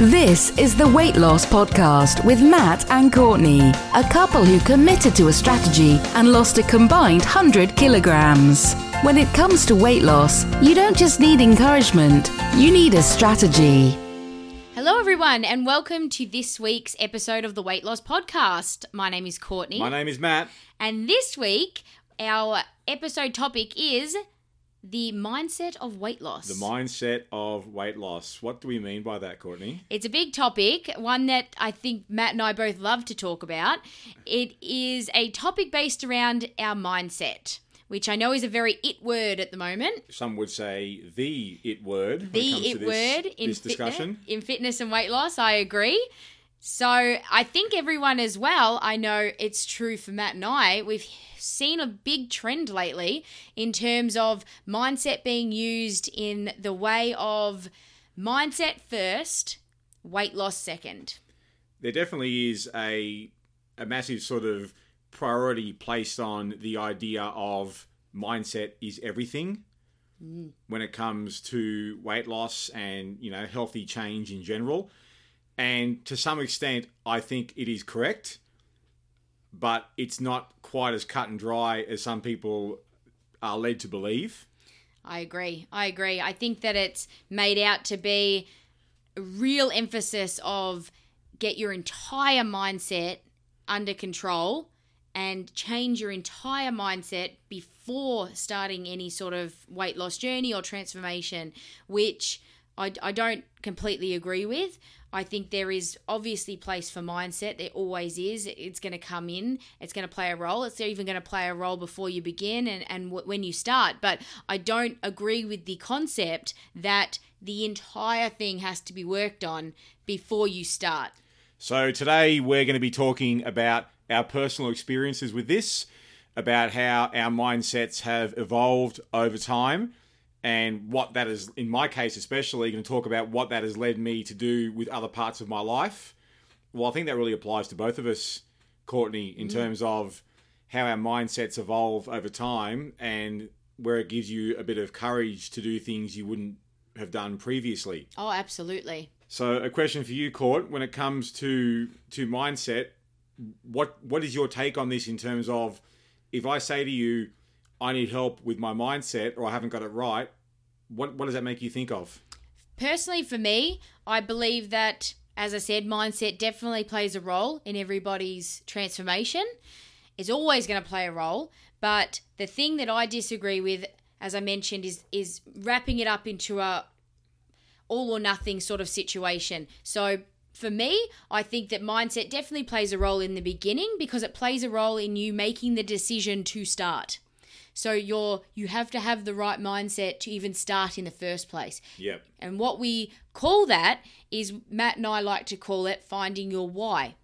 This is the Weight Loss Podcast with Matt and Courtney, a couple who committed to a strategy and lost a combined 100 kilograms. When it comes to weight loss, you don't just need encouragement, you need a strategy. Hello, everyone, and welcome to this week's episode of the Weight Loss Podcast. My name is Courtney. My name is Matt. And this week, our episode topic is the mindset of weight loss. The mindset of weight loss. What do we mean by that, Courtney? It's a big topic, one that I think Matt and I both love to talk about. It is a topic based around our mindset, which I know is a very it word at the moment. Some would say the it word. The it it this, word in this discussion. Fitness, in fitness and weight loss. I agree. So I think everyone as well. I know it's true for Matt and I. We've seen a big trend lately in terms of mindset being used in the way of mindset first, weight loss second. There definitely is a a massive sort of priority placed on the idea of mindset is everything Mm. when it comes to weight loss and you know healthy change in general. And to some extent, I think it is correct, but it's not quite as cut and dry as some people are led to believe. I agree. I agree. I think that it's made out to be a real emphasis of get your entire mindset under control and change your entire mindset before starting any sort of weight loss journey or transformation, which I, I don't completely agree with. I think there is obviously place for mindset. There always is. It's going to come in. It's going to play a role. It's even going to play a role before you begin and, and w- when you start. But I don't agree with the concept that the entire thing has to be worked on before you start. So today we're going to be talking about our personal experiences with this, about how our mindsets have evolved over time, and what that is, in my case especially, going to talk about what that has led me to do with other parts of my life. Well, I think that really applies to both of us, Courtney, in mm. terms of how our mindsets evolve over time and where it gives you a bit of courage to do things you wouldn't have done previously. Oh, absolutely. So, a question for you, Court, when it comes to to mindset, what what is your take on this in terms of if I say to you, I need help with my mindset or I haven't got it right, what what does that make you think of? Personally, for me, I believe that, as I said, mindset definitely plays a role in everybody's transformation. It's always going to play a role. But the thing that I disagree with, as I mentioned, is is wrapping it up into a all or nothing sort of situation. So for me, I think that mindset definitely plays a role in the beginning because it plays a role in you making the decision to start. So you're you have to have the right mindset to even start in the first place. Yep. And what we call that is Matt and I like to call it finding your why.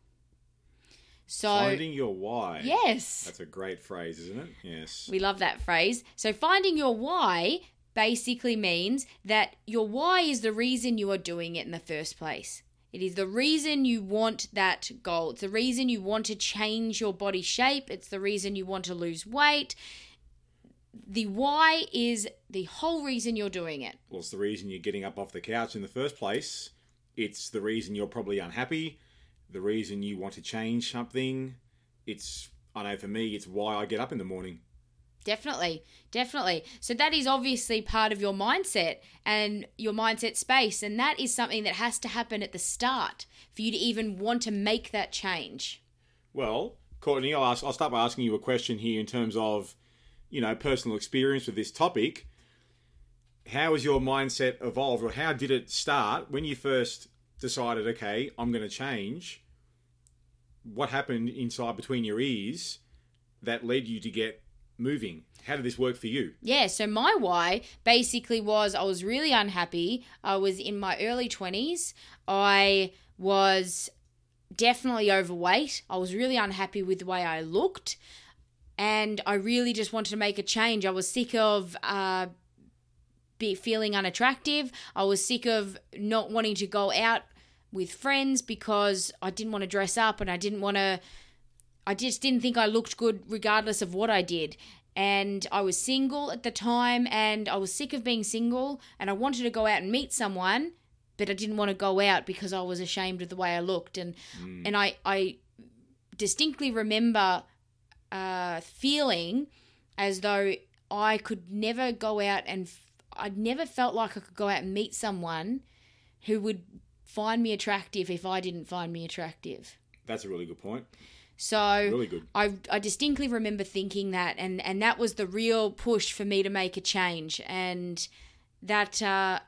So Finding your why. yes. That's a great phrase, isn't it? Yes. We love that phrase. So, finding your why basically means that your why is the reason you are doing it in the first place. It is the reason you want that goal. It's the reason you want to change your body shape. It's the reason you want to lose weight. The why is the whole reason you're doing it. Well, it's the reason you're getting up off the couch in the first place. It's the reason you're probably unhappy. The reason you want to change something. It's I know for me, it's why I get up in the morning. Definitely, definitely. So that is obviously part of your mindset and your mindset space, and that is something that has to happen at the start for you to even want to make that change. Well, Courtney, I'll, ask, I'll start by asking you a question here in terms of, you know, personal experience with this topic. How has your mindset evolved, or how did it start when you first decided, okay, I'm going to change? What happened inside between your ears that led you to get moving? How did this work for you? Yeah, so my why basically was I was really unhappy. I was in my early 20s. I was definitely overweight. I was really unhappy with the way I looked. And I really just wanted to make a change. I was sick of uh, be feeling unattractive. I was sick of not wanting to go out with friends because I didn't want to dress up and I didn't want to. I just didn't think I looked good regardless of what I did. And I was single at the time and I was sick of being single and I wanted to go out and meet someone, but I didn't want to go out because I was ashamed of the way I looked. And and I, I distinctly remember uh, feeling as though I could never go out and f- I'd never felt like I could go out and meet someone who would find me attractive if I didn't find me attractive. That's a really good point. So Really good. I, I distinctly remember thinking that, and, and that was the real push for me to make a change, and that uh,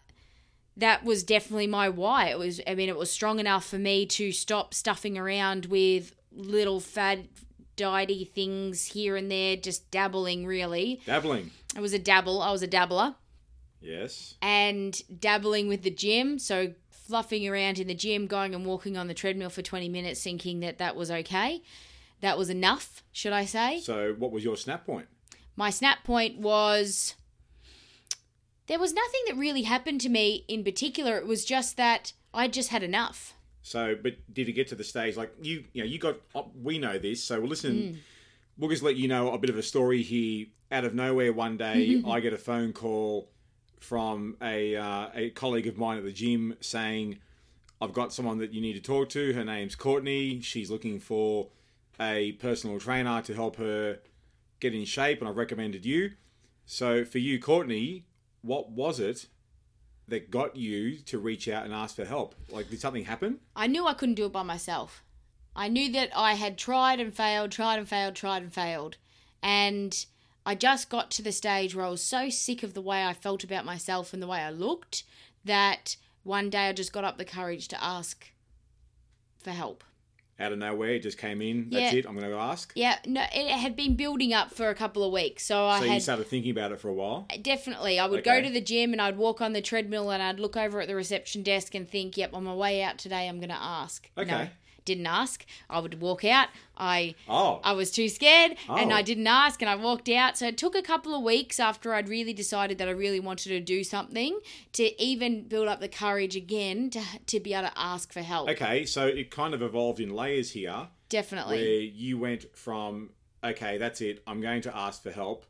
that was definitely my why. It was, I mean, it was strong enough for me to stop stuffing around with little fad diety things here and there, just dabbling. Really, Dabbling. it was a dabble. I was a dabbler Yes. and dabbling with the gym. So fluffing around in the gym, going and walking on the treadmill for 20 minutes, thinking that that was okay. That was enough, should I say? So, what was your snap point? My snap point was there was nothing that really happened to me in particular. It was just that I just had enough. So, but did it get to the stage like you? You know, you got. uh, We know this, so we'll listen. We'll just let you know a bit of a story here. Out of nowhere, one day I get a phone call from a uh, a colleague of mine at the gym saying, "I've got someone that you need to talk to. Her name's Courtney. She's looking for a personal trainer to help her get in shape, and I've recommended you." So, for you, Courtney, what was it that got you to reach out and ask for help? Like, did something happen? I knew I couldn't do it by myself. I knew that I had tried and failed, tried and failed, tried and failed. And I just got to the stage where I was so sick of the way I felt about myself and the way I looked that one day I just got up the courage to ask for help. Out of nowhere, it just came in. That's Yeah. it. I'm going to go ask. Yeah, no, it had been building up for a couple of weeks. So I So you started thinking about it for a while. Definitely. I would go to the gym and I'd walk on the treadmill and I'd look over at the reception desk and think, yep, on my way out today, I'm going to ask. No, Okay. Didn't ask. I would walk out. I Oh, I was too scared and Oh. I didn't ask and I walked out. So it took a couple of weeks after I'd really decided that I really wanted to do something to even build up the courage again to, to be able to ask for help. okay. So it kind of evolved in layers here, Definitely. where you went from okay, that's it. I'm going to ask for help,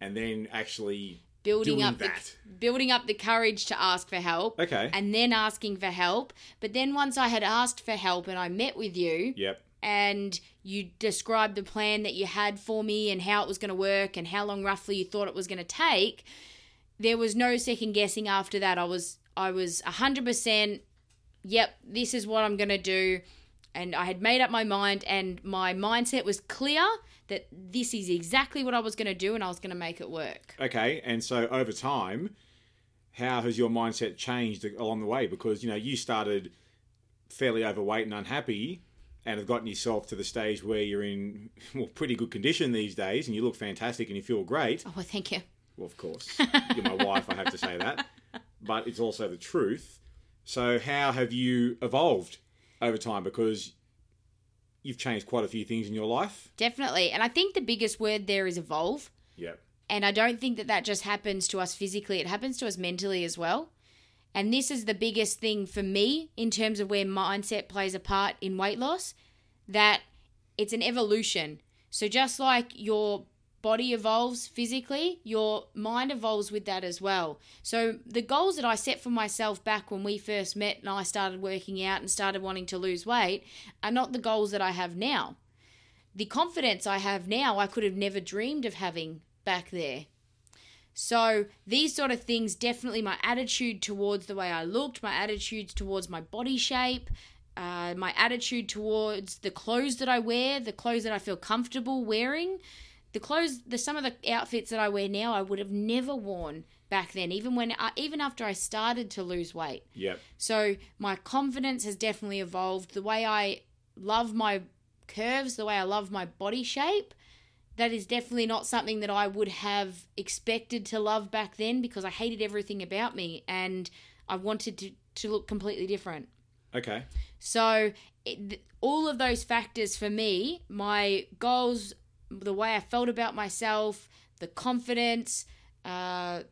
and then actually building up that. the building up the courage to ask for help. Okay. And then asking for help. But then once I had asked for help and I met with you Yep. and you described the plan that you had for me and how it was going to work and how long roughly you thought it was going to take, there was no second guessing after that. I was I was 100% yep, this is what I'm going to do. And I had made up my mind, and my mindset was clear that this is exactly what I was going to do, and I was going to make it work. Okay. And so over time, how has your mindset changed along the way? Because you know you started fairly overweight and unhappy. And have gotten yourself to the stage where you're in well, pretty good condition these days, and you look fantastic and you feel great. Oh, well, thank you. Well, of course, you're my wife. I have to say that, but it's also the truth. So, how have you evolved over time? Because you've changed quite a few things in your life. Definitely. And I think the biggest word there is evolve. Yep. And I don't think that that just happens to us physically, it happens to us mentally as well. And this is the biggest thing for me in terms of where mindset plays a part in weight loss that it's an evolution. So just like your body evolves physically, your mind evolves with that as well. So the goals that I set for myself back when we first met and I started working out and started wanting to lose weight are not the goals that I have now. The confidence I have now, I could have never dreamed of having back there. So these sort of things definitely my attitude towards the way I looked, my attitudes towards my body shape, uh, my attitude towards the clothes that I wear, the clothes that I feel comfortable wearing, the clothes, the some of the outfits that I wear now I would have never worn back then, even when uh, even after I started to lose weight. Yep. So my confidence has definitely evolved. The way I love my curves, the way I love my body shape, that is definitely not something that I would have expected to love back then because I hated everything about me and I wanted to, to look completely different. Okay. So, it, all of those factors for me, my goals the way I felt about myself, the confidence, uh,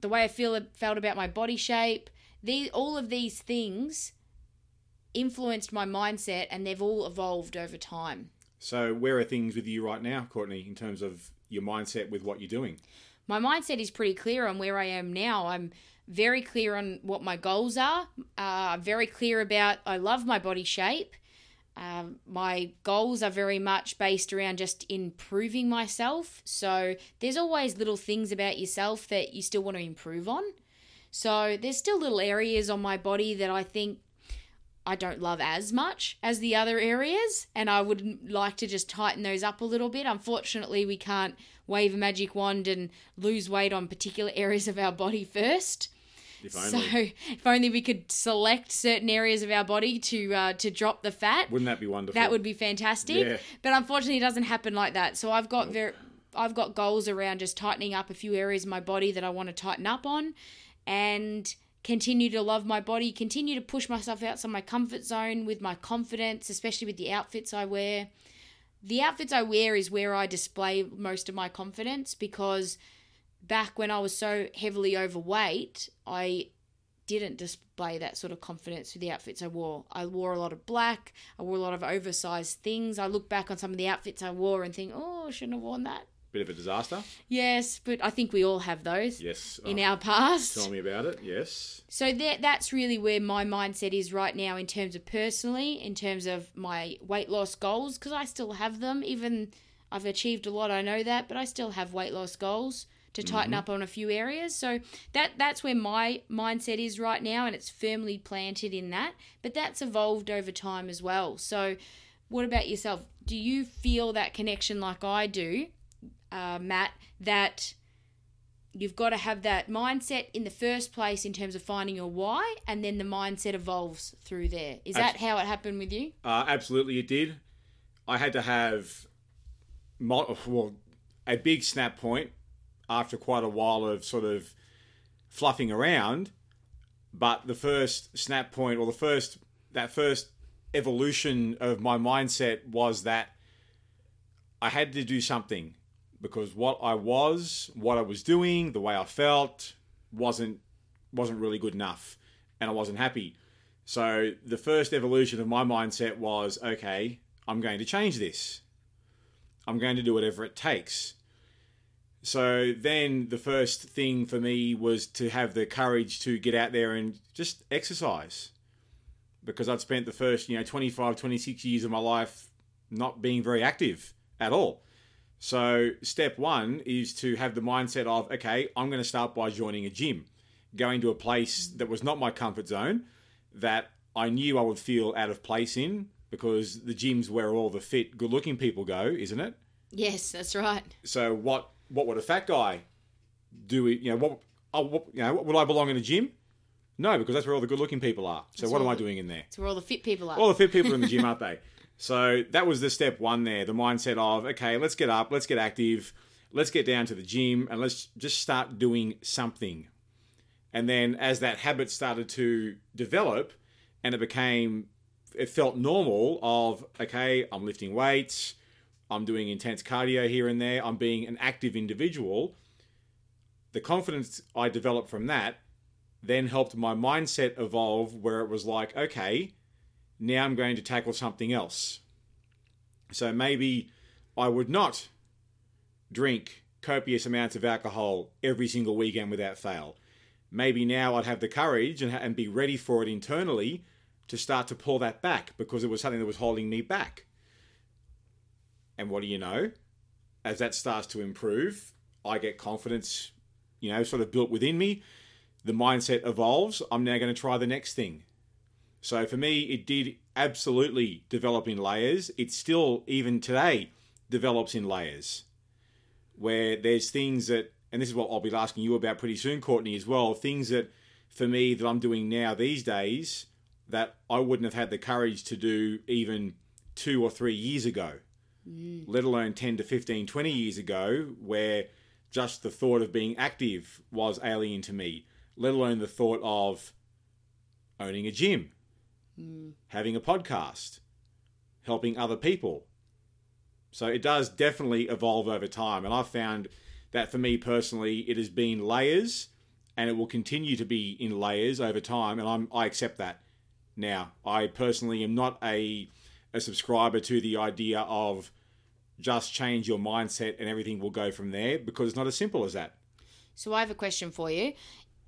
the way I feel felt about my body shape. These all of these things influenced my mindset, and they've all evolved over time. So, where are things with you right now, Courtney, in terms of your mindset with what you're doing? My mindset is pretty clear on where I am now. I'm very clear on what my goals are. Uh, very clear about I love my body shape. Um, my goals are very much based around just improving myself. So there's always little things about yourself that you still want to improve on. So there's still little areas on my body that I think I don't love as much as the other areas, and I would like to just tighten those up a little bit. Unfortunately, we can't wave a magic wand and lose weight on particular areas of our body first. If only. So, if only we could select certain areas of our body to uh, to drop the fat. Wouldn't that be wonderful? That would be fantastic. Yeah. But unfortunately, it doesn't happen like that. So I've got very, I've got goals around just tightening up a few areas of my body that I want to tighten up on, and continue to love my body, continue to push myself outside my comfort zone with my confidence, especially with the outfits I wear. The outfits I wear is where I display most of my confidence because back when I was so heavily overweight, I didn't display that sort of confidence with the outfits I wore. I wore a lot of black, I wore a lot of oversized things. I look back on some of the outfits I wore and think, oh, I shouldn't have worn that. Bit of a disaster. Yes, but I think we all have those Yes. Uh, in Oh, our past. Tell me about it. Yes. So that that's really where my mindset is right now in terms of personally, in terms of my weight loss goals, because I still have them. Even I've achieved a lot, I know that, but I still have weight loss goals to tighten up on a few areas. So that that's where my mindset is right now, and it's firmly planted in that. But that's evolved over time as well. So, what about yourself? Do you feel that connection like I do, uh, Matt? That you've got to have that mindset in the first place in terms of finding your why, and then the mindset evolves through there. Is that how it happened with you? Uh, absolutely, it did. I had to have well, a big snap point after quite a while of sort of fluffing around. But the first snap point, or the first that first evolution of my mindset was that I had to do something because what I was, what I was doing, the way I felt wasn't wasn't really good enough, and I wasn't happy. So the first evolution of my mindset was okay, I'm going to change this. I'm going to do whatever it takes. So then the first thing for me was to have the courage to get out there and just exercise. Because I'd spent the first, you know, 25, 26 years of my life not being very active at all. So step one is to have the mindset of, okay, I'm going to start by joining a gym, going to a place that was not my comfort zone, that I knew I would feel out of place in, because the gym's where all the fit, good-looking people go, isn't it? Yes, that's right. So what what would a fat guy do? You know what? Oh, what you know, would I belong in a gym? No, because that's where all the good-looking people are. So what am I doing in there? It's where all the fit people are. All the fit people are in the gym, aren't they? So that was the step one there. The mindset of okay, let's get up, let's get active, let's get down to the gym, and let's just start doing something. And then as that habit started to develop, and it became, it felt normal. Of okay, I'm lifting weights, I'm doing intense cardio here and there, I'm being an active individual. The confidence I developed from that then helped my mindset evolve, where it was like, okay, now I'm going to tackle something else. So maybe I would not drink copious amounts of alcohol every single weekend without fail. Maybe now I'd have the courage and, and be ready for it internally to start to pull that back because it was something that was holding me back. And what do you know? As that starts to improve, I get confidence, you know, sort of built within me. The mindset evolves. I'm now going to try the next thing. So for me, it did absolutely develop in layers. It still, even today, develops in layers. Where there's things that, and this is what I'll be asking you about pretty soon, Courtney, as well. Things that, for me, that I'm doing now these days that I wouldn't have had the courage to do even two or three years ago, Mm. let alone 10 to 15, 20 years ago, where just the thought of being active was alien to me, let alone the thought of owning a gym, mm. having a podcast, helping other people. So it does definitely evolve over time. And I've found that for me personally, it has been layers and it will continue to be in layers over time. And I'm, I accept that now. I personally am not a, a subscriber to the idea of just change your mindset and everything will go from there because it's not as simple as that. So I have a question for you.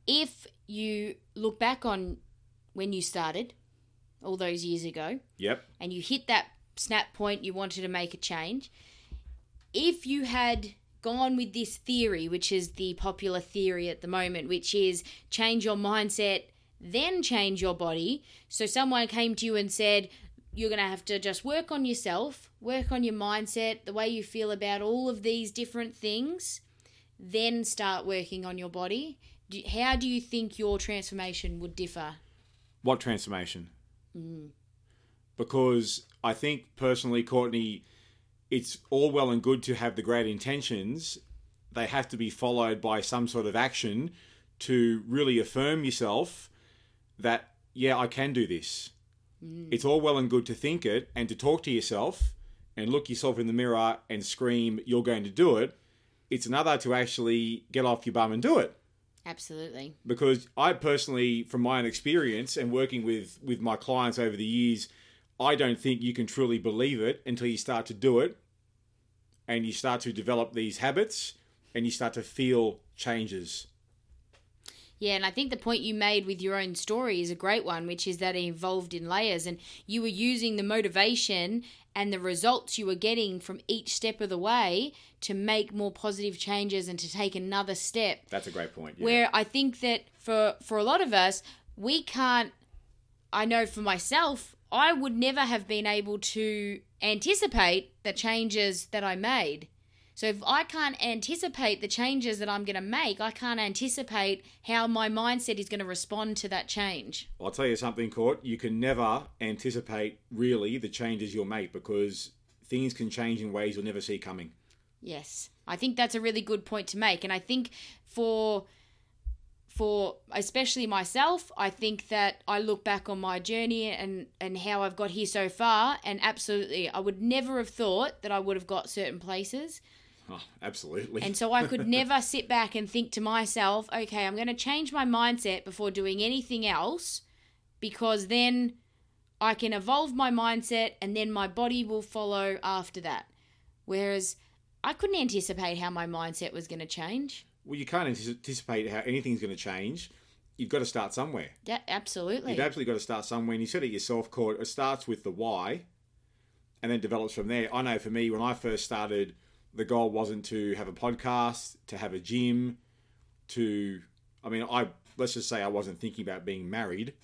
If you look back on when you started all those years ago Yep. and you hit that snap point you wanted to make a change, if you had gone with this theory, which is the popular theory at the moment, which is change your mindset, then change your body. So someone came to you and said, you're going to have to just work on yourself, work on your mindset, the way you feel about all of these different things, then start working on your body. Do- How do you think your transformation would differ? What transformation? Mm. Because I think personally, Courtney, it's all well and good to have the great intentions. They have to be followed by some sort of action to really affirm yourself that, yeah, I can do this. Mm. It's all well and good to think it and to talk to yourself and look yourself in the mirror and scream, you're going to do it. It's another to actually get off your bum and do it Absolutely. because I personally, from my own experience and working with with my clients over the years, I don't think you can truly believe it until you start to do it, and you start to develop these habits, and you start to feel changes. Yeah, and I think the point you made with your own story is a great one, which is that it evolved in layers and you were using the motivation and the results you were getting from each step of the way to make more positive changes and to take another step. That's a great point. Yeah. Where I think that for for a lot of us, we can't I know for myself, I would never have been able to anticipate the changes that I made. So if I can't anticipate the changes that I'm going to make, I can't anticipate how my mindset is going to respond to that change. I'll tell you something, Court. You can never anticipate really the changes you'll make because things can change in ways you'll never see coming. Yes. I think that's a really good point to make and I think for for especially myself, I think that I look back on my journey and and how I've got here so far and absolutely I would never have thought that I would have got certain places. Oh, absolutely. And so I could never sit back and think to myself, okay, I'm going to change my mindset before doing anything else because then I can evolve my mindset and then my body will follow after that. Whereas I couldn't anticipate how my mindset was going to change. well, you can't anticipate how anything's going to change. You've got to start somewhere. Yeah, absolutely. You've absolutely got to start somewhere. And you said it yourself, Court. It starts with the why and then develops from there. I know for me, when I first started, the goal wasn't to have a podcast, to have a gym, to, I mean, I, let's just say I wasn't thinking about being married.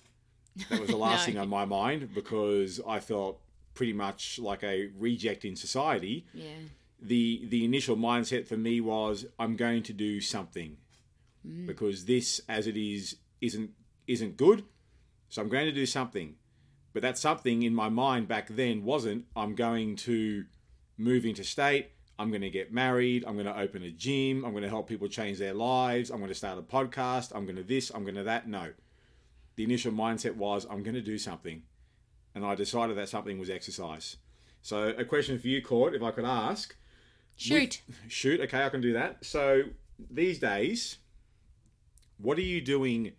That was the last No. thing on my mind because I felt pretty much like a reject in society. yeah. the the initial mindset for me was I'm going to do something Mm. because this as it is isn't isn't good so I'm going to do something but that something in my mind back then wasn't I'm going to move interstate I'm going to get married I'm going to open a gym I'm going to help people change their lives I'm going to start a podcast I'm going to this I'm going to that no the initial mindset was I'm going to do something and I decided that something was exercise so a question for you court if I could ask Shoot. Shoot, okay, I can do that. So these days, what are you doing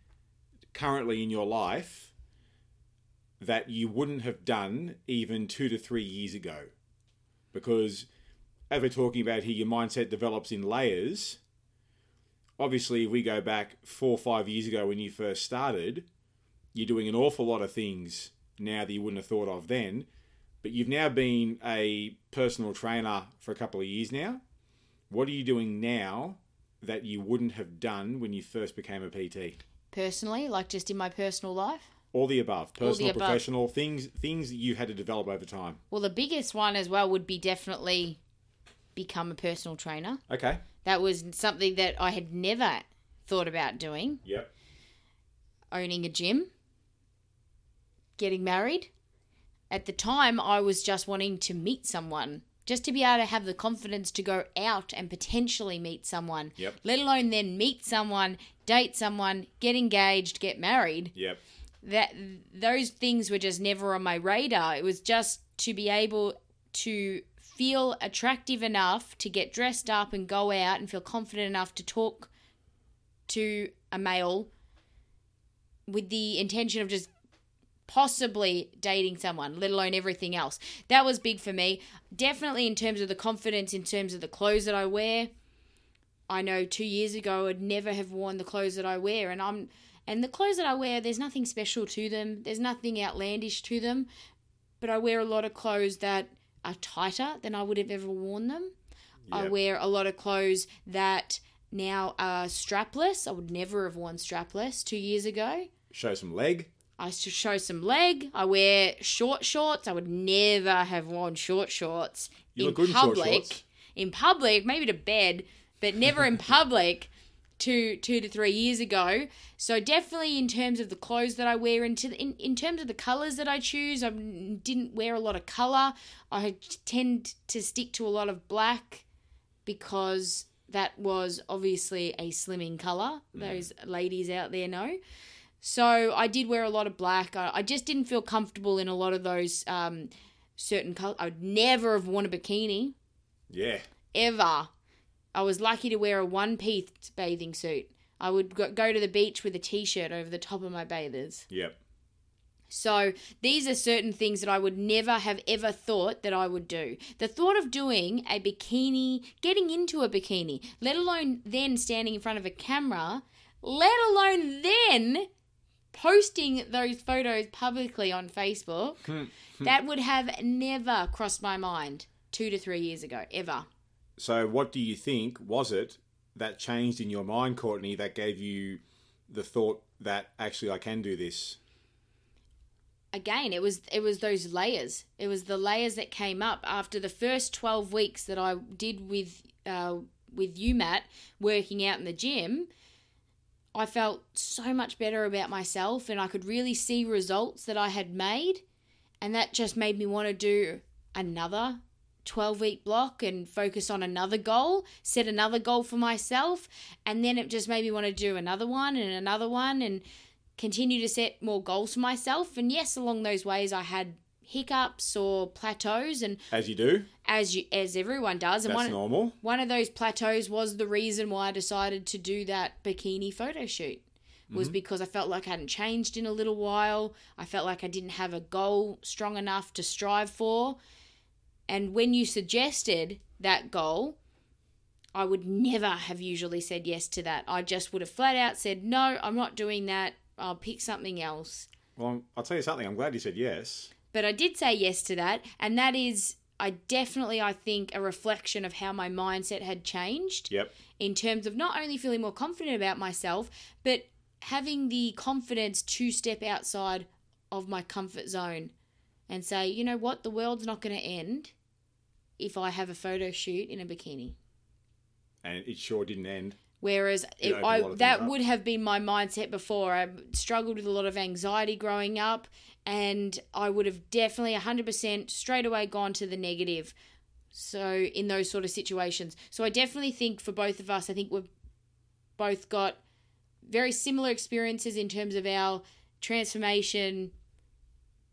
currently in your life that you wouldn't have done even two to three years ago? Because as we're talking about here, your mindset develops in layers. Obviously, if we go back four or five years ago when you first started, you're doing an awful lot of things now that you wouldn't have thought of then but you've now been a personal trainer for a couple of years now. What are you doing now that you wouldn't have done when you first became a PT? Personally, like just in my personal life. All the above, All the personal, above. professional things, things that you had to develop over time. Well, the biggest one as well would be definitely become a personal trainer. Okay. That was something that I had never thought about doing. Yep. owning a gym, getting married. At the time, I was just wanting to meet someone, just to be able to have the confidence to go out and potentially meet someone, Yep. let alone then meet someone, date someone, get engaged, get married. Yep. That those things were just never on my radar. It was just to be able to feel attractive enough to get dressed up and go out and feel confident enough to talk to a male with the intention of just possibly dating someone, let alone everything else. That was big for me. Definitely in terms of the confidence, in terms of the clothes that I wear. I know two years ago I'd never have worn the clothes that I wear, and I'm and the clothes that I wear, there's nothing special to them. There's nothing outlandish to them, but I wear a lot of clothes that are tighter than I would have ever worn them. I wear a lot of clothes that now are strapless. I would never have worn strapless two years ago. Show some leg. I show some leg. I wear short shorts. I would never have worn short shorts You in look good in short public. shorts. In public, maybe to bed, but never in public. Two, two to three years ago. So definitely in terms of the clothes that I wear, into in, in terms of the colors that I choose, I didn't wear a lot of color. I tend to stick to a lot of black because that was obviously a slimming color. Those ladies out there know. So I did wear a lot of black. I, I just didn't feel comfortable in a lot of those um, certain colors. I would never have worn a bikini Yeah. ever. I was lucky to wear a one-piece bathing suit. I would go, to the beach with a t-shirt over the top of my bathers. Yep. So these are certain things that I would never have ever thought that I would do. The thought of doing a bikini, getting into a bikini, let alone then standing in front of a camera, let alone then posting those photos publicly on Facebook, hmm. Hmm. that would have never crossed my mind two to three years ago, ever. So, what do you think? Was it that changed in your mind, Courtney, that gave you the thought that actually I can do this? again it was it was those layers. It was the layers that came up after the first 12 weeks that i did with uh, with you matt working out in the gym. I felt so much better about myself and i could really see results that i had made and that just made me want to do another 12 week block and focus on another goal, set another goal for myself, and then it just made me want to do another one and another one and continue to set more goals for myself. And yes, along those ways I had hiccups or plateaus and As you do, as you as everyone does and that's one normal. one of those plateaus was the reason why I decided to do that bikini photo shoot. Was mm-hmm. because I felt like I hadn't changed in a little while. I felt like I didn't have a goal strong enough to strive for. And when you suggested that goal, I would never have usually said yes to that. I just would have flat out said, no, I'm not doing that. I'll pick something else. Well, I'll tell you something. I'm glad you said yes. But I did say yes to that, and that is, I definitely, I think, a reflection of how my mindset had changed Yep. in terms of not only feeling more confident about myself, but having the confidence to step outside of my comfort zone and say, you know what, the world's not going to end if I have a photo shoot in a bikini. And it sure didn't end. Whereas It if opened a I, that would have been my mindset before. I struggled with a lot of anxiety growing up, and I would have definitely 100% straight away gone to the negative. So, in those sort of situations. So, I definitely think for both of us, I think we've both got very similar experiences in terms of our transformation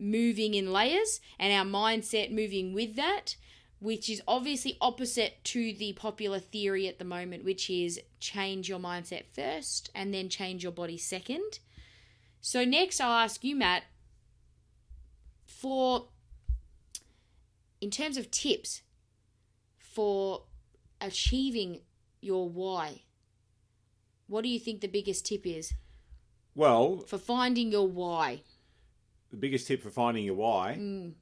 moving in layers and our mindset moving with that, which is obviously opposite to the popular theory at the moment, which is change your mindset first and then change your body second. So, next, I'll ask you, Matt, for in terms of tips for achieving your why, what do you think the biggest tip is Well, for finding your why? The biggest tip for finding your why. Mm.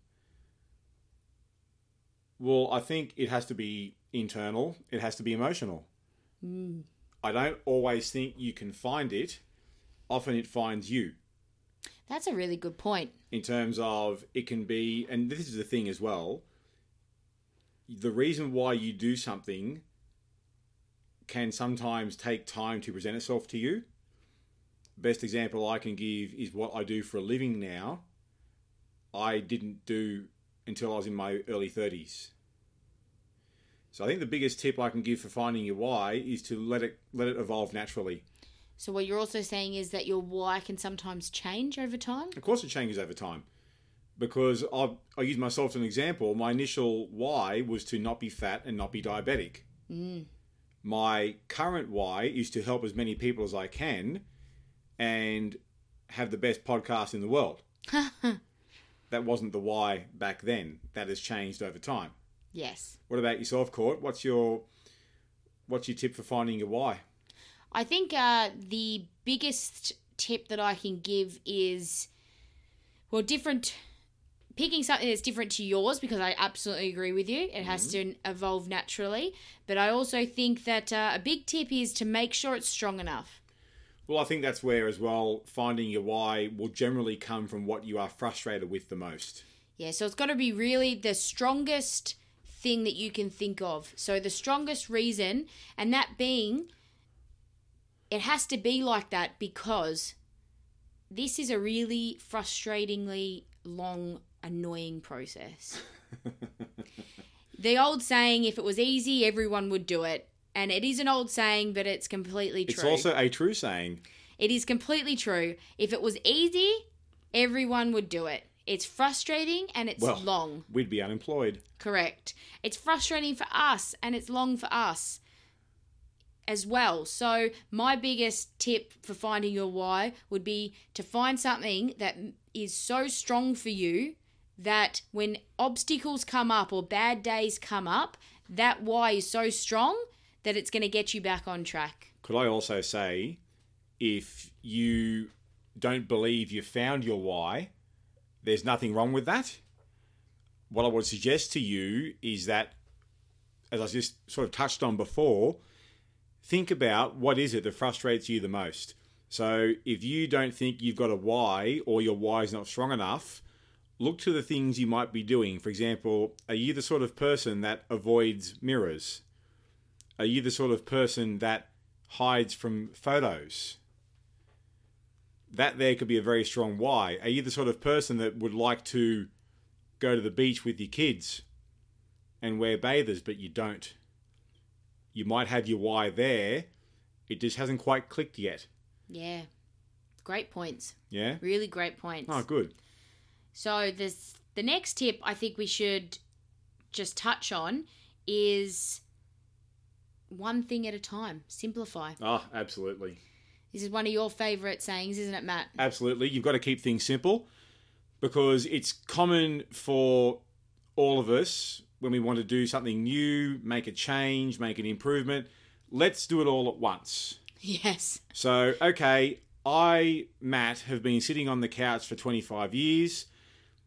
Well, I think it has to be internal. It has to be emotional. I don't always think you can find it. Often it finds you. That's a really good point. in terms of it can be, and this is the thing as well. The reason why you do something can sometimes take time to present itself to you. Best example I can give is what I do for a living now. I didn't do until I was in my early 30s. So I think the biggest tip I can give for finding your why is to let it let it evolve naturally. So what you're also saying is that your why can sometimes change over time. Of course, it changes over time, because I I use myself as an example. My initial why was to not be fat and not be diabetic. Mm. My current why is to help as many people as I can, and have the best podcast in the world. that wasn't the why back then. That has changed over time. Yes. What about yourself, Court? What's your what's your tip for finding your why? I think uh, the biggest tip that I can give is, well, different. Picking something that's different to yours because I absolutely agree with you. It has to evolve naturally. But I also think that uh, a big tip is to make sure it's strong enough. Well, I think that's where as well finding your why will generally come from what you are frustrated with the most. Yeah, so it's got to be really the strongest thing that you can think of. So the strongest reason, and that being, it has to be like that because this is a really frustratingly long, annoying process. the old saying, if it was easy, everyone would do it. And it is an old saying, but it's completely true. It's also a true saying. It is completely true. If it was easy, everyone would do it. It's frustrating and it's Well, long. we'd be unemployed. Correct. It's frustrating for us and it's long for us as well. So, my biggest tip for finding your why would be to find something that is so strong for you that when obstacles come up or bad days come up, that why is so strong that it's going to get you back on track. Could I also say, if you don't believe you found your why, there's nothing wrong with that. What I would suggest to you is that, as I just sort of touched on before, think about what is it that frustrates you the most. So if you don't think you've got a why or your why is not strong enough, look to the things you might be doing. For example, are you the sort of person that avoids mirrors? Are you the sort of person that hides from photos? That there could be a very strong why. Are you the sort of person that would like to go to the beach with your kids and wear bathers, but you don't? You might have your why there. It just hasn't quite clicked yet. Yeah. Great points. Yeah? Really great points. Oh, good. So this the next tip I think we should just touch on is one thing at a time. Simplify. Oh, absolutely. This is one of your favorite sayings, isn't it, Matt? Absolutely. You've got to keep things simple because it's common for all of us when we want to do something new, make a change, make an improvement. Let's do it all at once. Yes. So, okay, I, Matt, have been sitting on the couch for 25 years.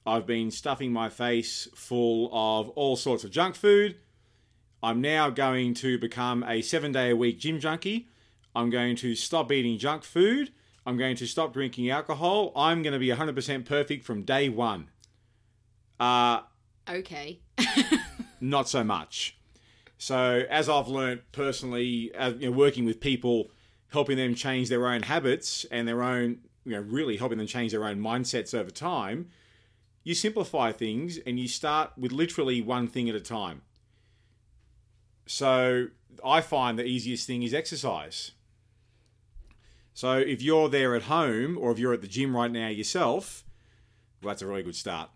I've been stuffing my face full of all sorts of junk food. I'm now going to become a seven day a week gym junkie. I'm going to stop eating junk food. I'm going to stop drinking alcohol. I'm going to be 100% perfect from day one. Uh, Okay. not so much. So, as I've learnt personally, uh, you know, working with people, helping them change their own habits and their own, you know, really helping them change their own mindsets over time, you simplify things and you start with literally one thing at a time. So, I find the easiest thing is exercise. So, if you're there at home or if you're at the gym right now yourself, well, that's a really good start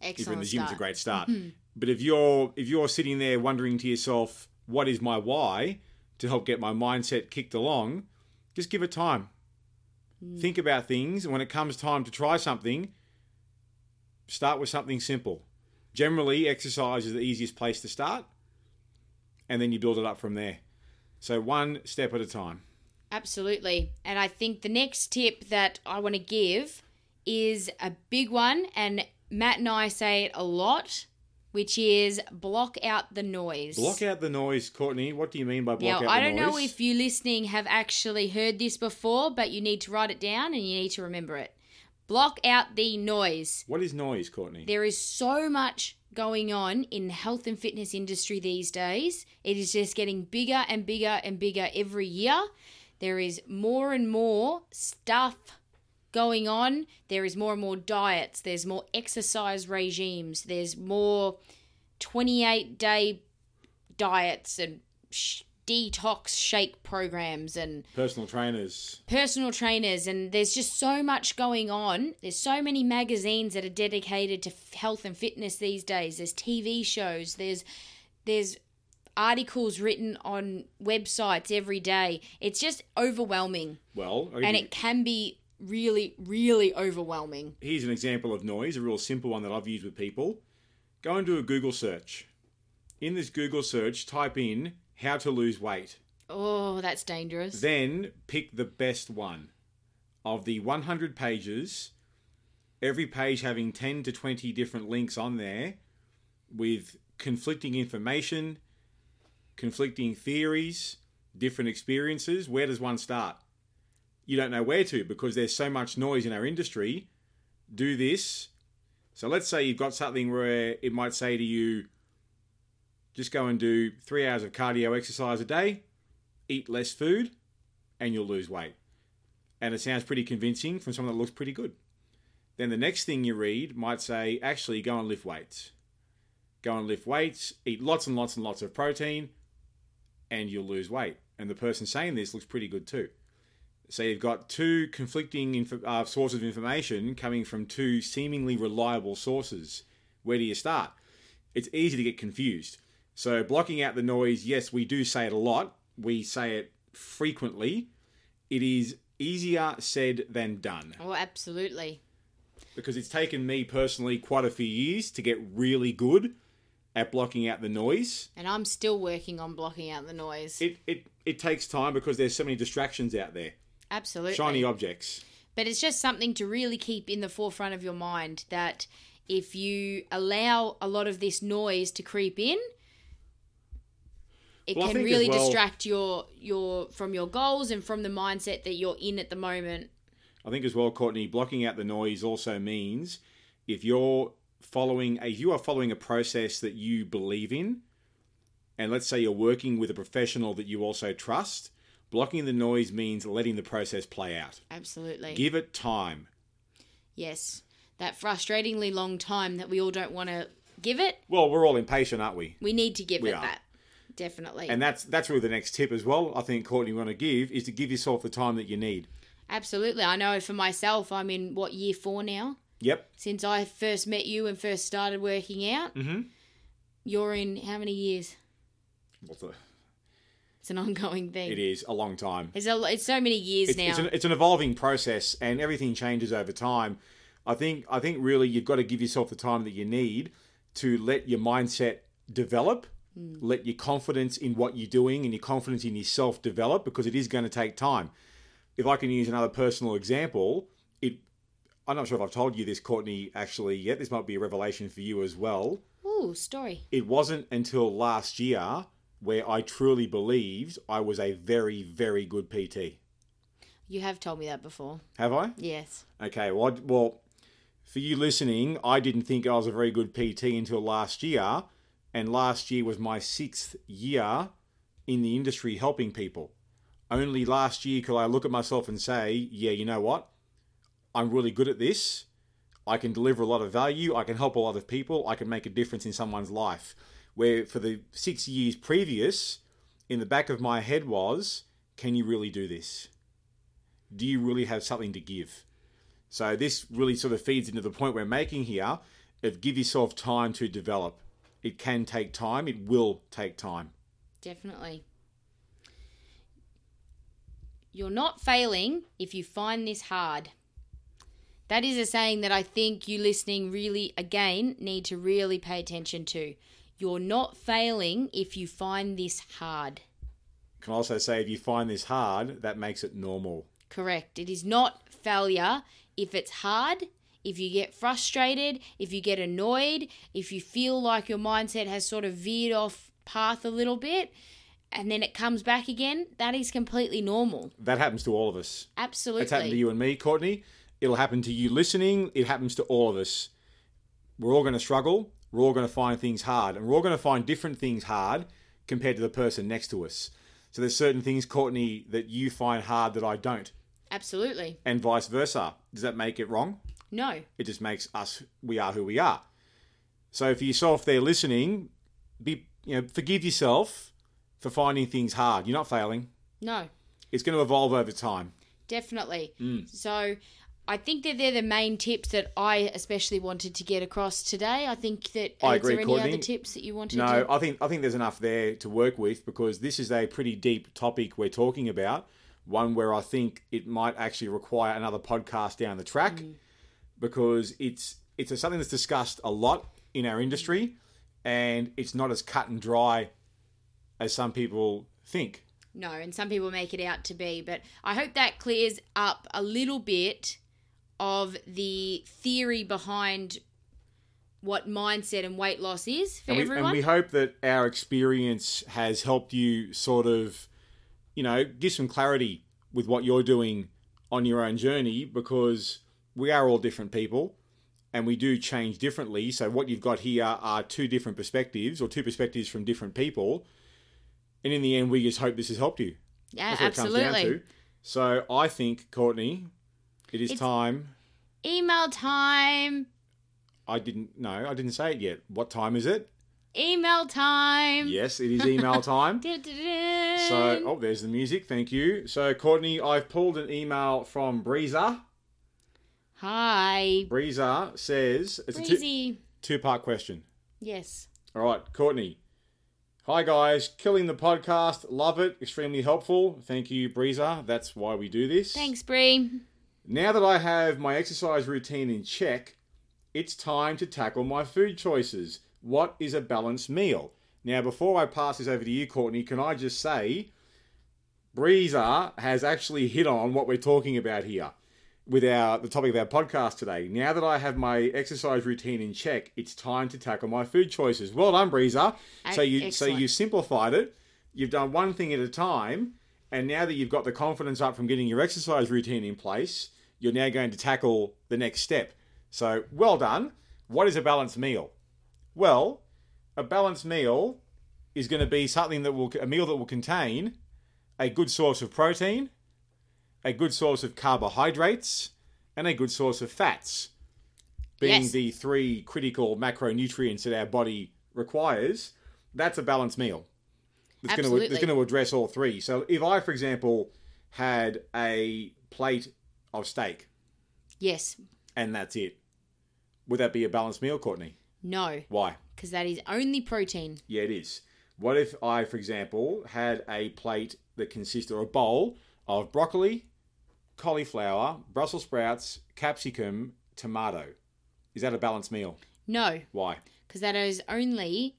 if you're in the gym, it's a start. great start. Mm-hmm. But if you're if you're sitting there wondering to yourself, what is my why to help get my mindset kicked along, just give it time. Mm. Think about things, and when it comes time to try something, start with something simple. Generally, exercise is the easiest place to start, and then you build it up from there. So one step at a time. Absolutely. And I think the next tip that I want to give is a big one, and Matt and I say it a lot, which is block out the noise. Block out the noise, Courtney. What do you mean by block Now, out the noise? I don't know if you listening have actually heard this before, but you need to write it down and you need to remember it. Block out the noise. What is noise, Courtney? There is so much going on in the health and fitness industry these days. It is just getting bigger and bigger and bigger every year. There is more and more stuff going on. There is more and more diets. There's more exercise regimes. There's more 28 day diets and sh- detox shake programs and Personal trainers. personal trainers and there's just so much going on there's so many magazines that are dedicated to health and fitness these days there's tv shows there's there's articles written on websites every day it's just overwhelming Well, and it can be really really overwhelming here's an example of noise, a real simple one that I've used with people. Go and do a Google search. In this Google search, type in how to lose weight. oh that's dangerous Then pick the best one. Of the 100 pages, every page having 10 to 20 different links on there with conflicting information, conflicting theories, different experiences, where does one start? You don't know where to because there's so much noise in our industry. Do this. So let's say you've got something where it might say to you, just go and do three hours of cardio exercise a day, eat less food, and you'll lose weight. And it sounds pretty convincing from someone that looks pretty good. Then the next thing you read might say, actually, go and lift weights. Go and lift weights, eat lots and lots and lots of protein, and you'll lose weight. And the person saying this looks pretty good too. So you've got two conflicting uh, sources of information coming from two seemingly reliable sources. Where do you start? It's easy to get confused. So blocking out the noise, yes, we do say it a lot. We say it frequently. It is easier said than done oh absolutely because it's taken me personally quite a few years to get really good at blocking out the noise. and i'm still working on blocking out the noise It it it takes time because there's so many distractions out there. absolutely Shiny objects. But it's just something to really keep in the forefront of your mind that if you allow a lot of this noise to creep in, it Well, can really well- distract your your from your goals and from the mindset that you're in at the moment. I think as well, Courtney, blocking out the noise also means if you're following a you are following a process that you believe in, and let's say you're working with a professional that you also trust, blocking the noise means letting the process play out. Absolutely. Give it time. yes. That frustratingly long time that we all don't want to give it, Well, we're all impatient, aren't we? we need to give We it are. that. Definitely. And that's that's really the next tip as well. I think Courtney want to give is to give yourself the time that you need. Absolutely. I know for myself, I'm in what year 4 now? Yep. Since I first met you and first started working out. Mhm. You're in how many years? What's the- It's an ongoing thing. It is a long time. It's, a, it's so many years It's, now. it's, an, it's an evolving process, and everything changes over time. I think I think really you've got to give yourself the time that you need to let your mindset develop, let your confidence in what you're doing and your confidence in yourself develop because it is going to take time. If I can use another personal example, it I'm not sure if I've told you this, Courtney, actually yet. This might be a revelation for you as well. Ooh, story. it wasn't until last year where I truly believed I was a very, very good PT. You have told me that before. Have I? Yes. Okay, well, I- well, for you listening, I didn't think I was a very good PT until last year, and last year was my sixth year in the industry helping people. Only last year could I look at myself and say, yeah, you know what? I'm really good at this. I can deliver a lot of value. I can help a lot of people. I can make a difference in someone's life. Where for the six years previous, in the back of my head was, can you really do this? Do you really have something to give? So this really sort of feeds into the point we're making here of give yourself time to develop. It can take time. It will take time. Definitely. You're not failing if you find this hard. That is a saying that I think you listening really, again, need to really pay attention to. You're not failing if you find this hard. Can I also say if you find this hard, that makes it normal. Correct. It is not failure if it's hard, if you get frustrated, if you get annoyed, if you feel like your mindset has sort of veered off path a little bit and then it comes back again, that is completely normal. That happens to all of us. Absolutely. It's happened to you and me, Courtney. It'll happen to you listening. It happens to all of us. We're all going to struggle. We're all going to find things hard. And we're all going to find different things hard compared to the person next to us. So there's certain things, Courtney, that you find hard that I don't, Absolutely. and vice versa. Does that make it wrong? No. It just makes us we are who we are. So for yourself there listening, be you know, forgive yourself for finding things hard. You're not failing. No, It's going to evolve over time. definitely. Mm. So I think that they're the main tips that I especially wanted to get across today. I think that I is agree, there any Courtney. other tips that you wanted No, to I think I think there's enough there to work with because this is a pretty deep topic we're talking about. One where I think it might actually require another podcast down the track Mm. Because it's it's something that's discussed a lot in our industry and it's not as cut and dry as some people think. No, and some people make it out to be, but I hope that clears up a little bit of the theory behind what mindset and weight loss is for and we, everyone. and we hope that our experience has helped you sort of, you know, give some clarity with what you're doing on your own journey because we are all different people and we do change differently. So, what you've got here are two different perspectives or two perspectives from different people. And in the end, we just hope this has helped you. yeah, That's what it comes down absolutely. So, I think, Courtney, it is It's- time. Email time. I didn't, know. I didn't say it yet. What time is it? Email time. Yes, it is email time. So, oh, there's the music. Thank you. So, Courtney, I've pulled an email from Breezer. Hi, Breezer says it's a two, two part question. Yes. All right, Courtney. Hi, guys. Killing the podcast. Love it. Extremely helpful. Thank you, Breezer. That's why we do this. Thanks, Bree. Now that I have my exercise routine in check, it's time to tackle my food choices. What is a balanced meal? Now, before I pass this over to you, Courtney, can I just say, Breezer has actually hit on what we're talking about here with our the topic of our podcast today. Now that I have my exercise routine in check, it's time to tackle my food choices. Well done, Breezer. So you so you simplified it. You've done one thing at a time, and now that you've got the confidence up from getting your exercise routine in place, you're now going to tackle the next step. So well done. What is a balanced meal? Well, a balanced meal is going to be something that will a meal that will contain a good source of protein, a good source of carbohydrates, and a good source of fats. Being Yes. the three critical macronutrients that our body requires, that's a balanced meal. To, Absolutely. going to address all three. So if I, for example, had a plate of steak Yes. and that's it, would that be a balanced meal, Courtney? No, Why? because that is only protein. Yeah, it is. What if I, for example, had a plate that consisted or a bowl of broccoli, cauliflower, Brussels sprouts, capsicum, tomato? Is that a balanced meal? No, Why? because that is only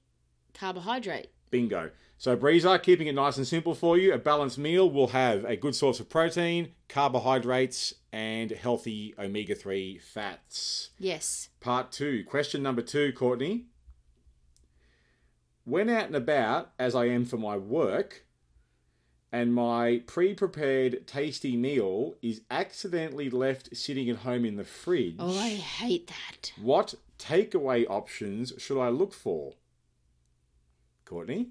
carbohydrate. Bingo. So, Breezer, keeping it nice and simple for you, a balanced meal will have a good source of protein, carbohydrates, and healthy omega 3 fats. Yes. Part two. Question number two, Courtney. When out and about, as I am for my work, and my pre prepared tasty meal is accidentally left sitting at home in the fridge, Oh, I hate that. what takeaway options should I look for? Courtney?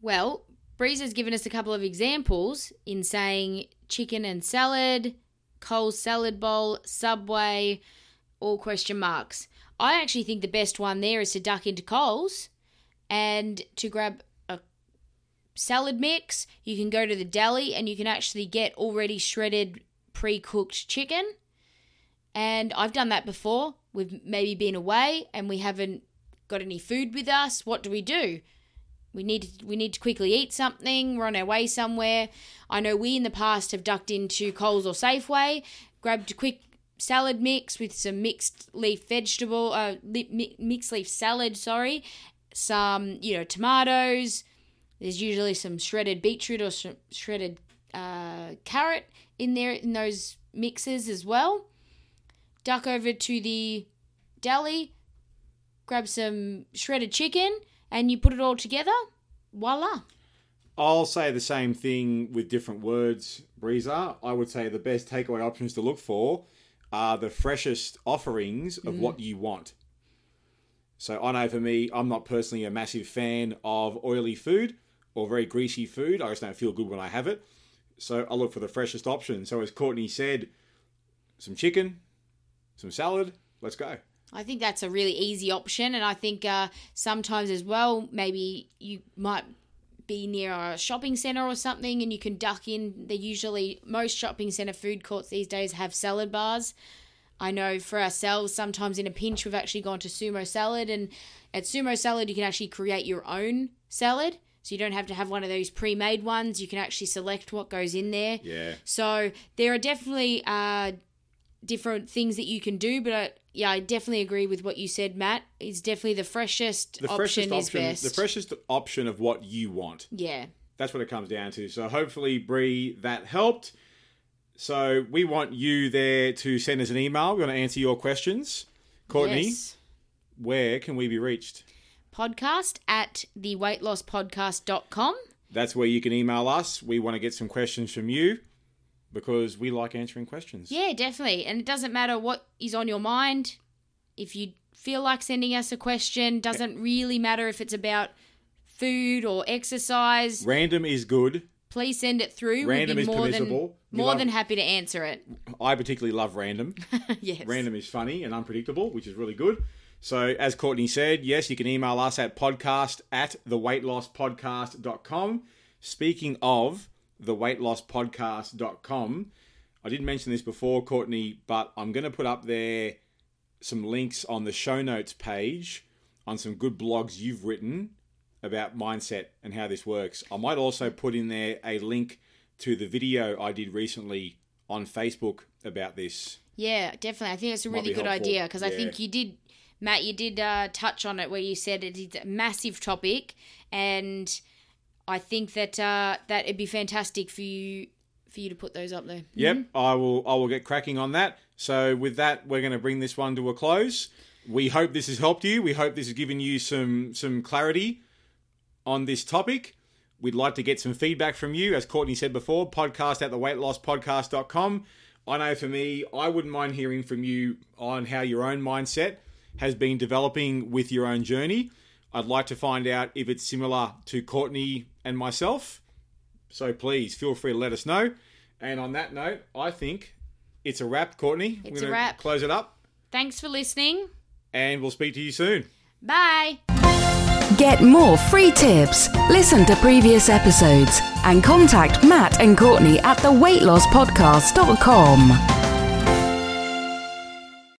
Well, Breeze has given us a couple of examples in saying chicken and salad, Coles salad bowl, Subway, all question marks. I actually think the best one there is to duck into Coles and to grab salad mix. You can go to the deli and you can actually get already shredded, pre cooked chicken. And I've done that before. We've maybe been away and we haven't got any food with us. What do we do? We need to, we need to quickly eat something. We're on our way somewhere. I know we in the past have ducked into Coles or Safeway, grabbed a quick salad mix with some mixed leaf vegetable, uh, mixed leaf salad. Sorry, some you know tomatoes. There's usually some shredded beetroot or sh- shredded uh, carrot in there in those mixes as well. Duck over to the deli, grab some shredded chicken, and you put it all together. Voila. I'll say the same thing with different words, Breezer. I would say the best takeaway options to look for are the freshest offerings of what you want. So I know for me, I'm not personally a massive fan of oily food or very greasy food. I just don't feel good when I have it. So I look for the freshest option. So as Courtney said, some chicken, some salad, let's go. I think that's a really easy option, and I think uh, sometimes as well, maybe you might be near a shopping center or something and you can duck in. They usually, most shopping center food courts these days have salad bars. I know for ourselves, sometimes in a pinch, we've actually gone to Sumo Salad, and at Sumo Salad, you can actually create your own salad. So you don't have to have one of those pre-made ones. You can actually select what goes in there. Yeah. So there are definitely uh, different things that you can do, but I, yeah, I definitely agree with what you said, Matt. It's definitely the freshest, The option, freshest is option, best. the freshest option of what you want. yeah. That's what it comes down to. So hopefully, Bree, that helped. So we want you there to send us an email. We're going to answer your questions. Courtney, Yes. where can we be reached? Podcast at the weightlosspodcast.com. That's where you can email us. We want to get some questions from you because we like answering questions. Yeah, definitely. And it doesn't matter what is on your mind. If you feel like sending us a question, doesn't really matter if it's about food or exercise. Random is good. Please send it through. Random is more than permissible. We more love- than happy to answer it. I particularly love random. yes. Random is funny and unpredictable, which is really good. So, as Courtney said, yes, you can email us at podcast at theweightlosspodcast.com. Speaking of theweightlosspodcast.com, I didn't mention this before, Courtney, but I'm going to put up there some links on the show notes page on some good blogs you've written about mindset and how this works. I might also put in there a link to the video I did recently on Facebook about this. Yeah, definitely. I think it's a Might really good helpful. idea because I think you did, Matt, you did uh, touch on it where you said it is a massive topic, and I think that uh, that it'd be fantastic for you for you to put those up there. Yep, I will. I will get cracking on that. So with that, we're going to bring this one to a close. We hope this has helped you. We hope this has given you some some clarity on this topic. We'd like to get some feedback from you, as Courtney said before. Podcast at the weightlosspodcast.com. I know for me, I wouldn't mind hearing from you on how your own mindset has been developing with your own journey. I'd like to find out if it's similar to Courtney and myself. So please feel free to let us know. And on that note, I think it's a wrap, Courtney. It's We're a wrap. Close it up, Thanks for listening. and we'll speak to you soon. Bye. Get more free tips, listen to previous episodes, and contact Matt and Courtney at theweightlosspodcast.com.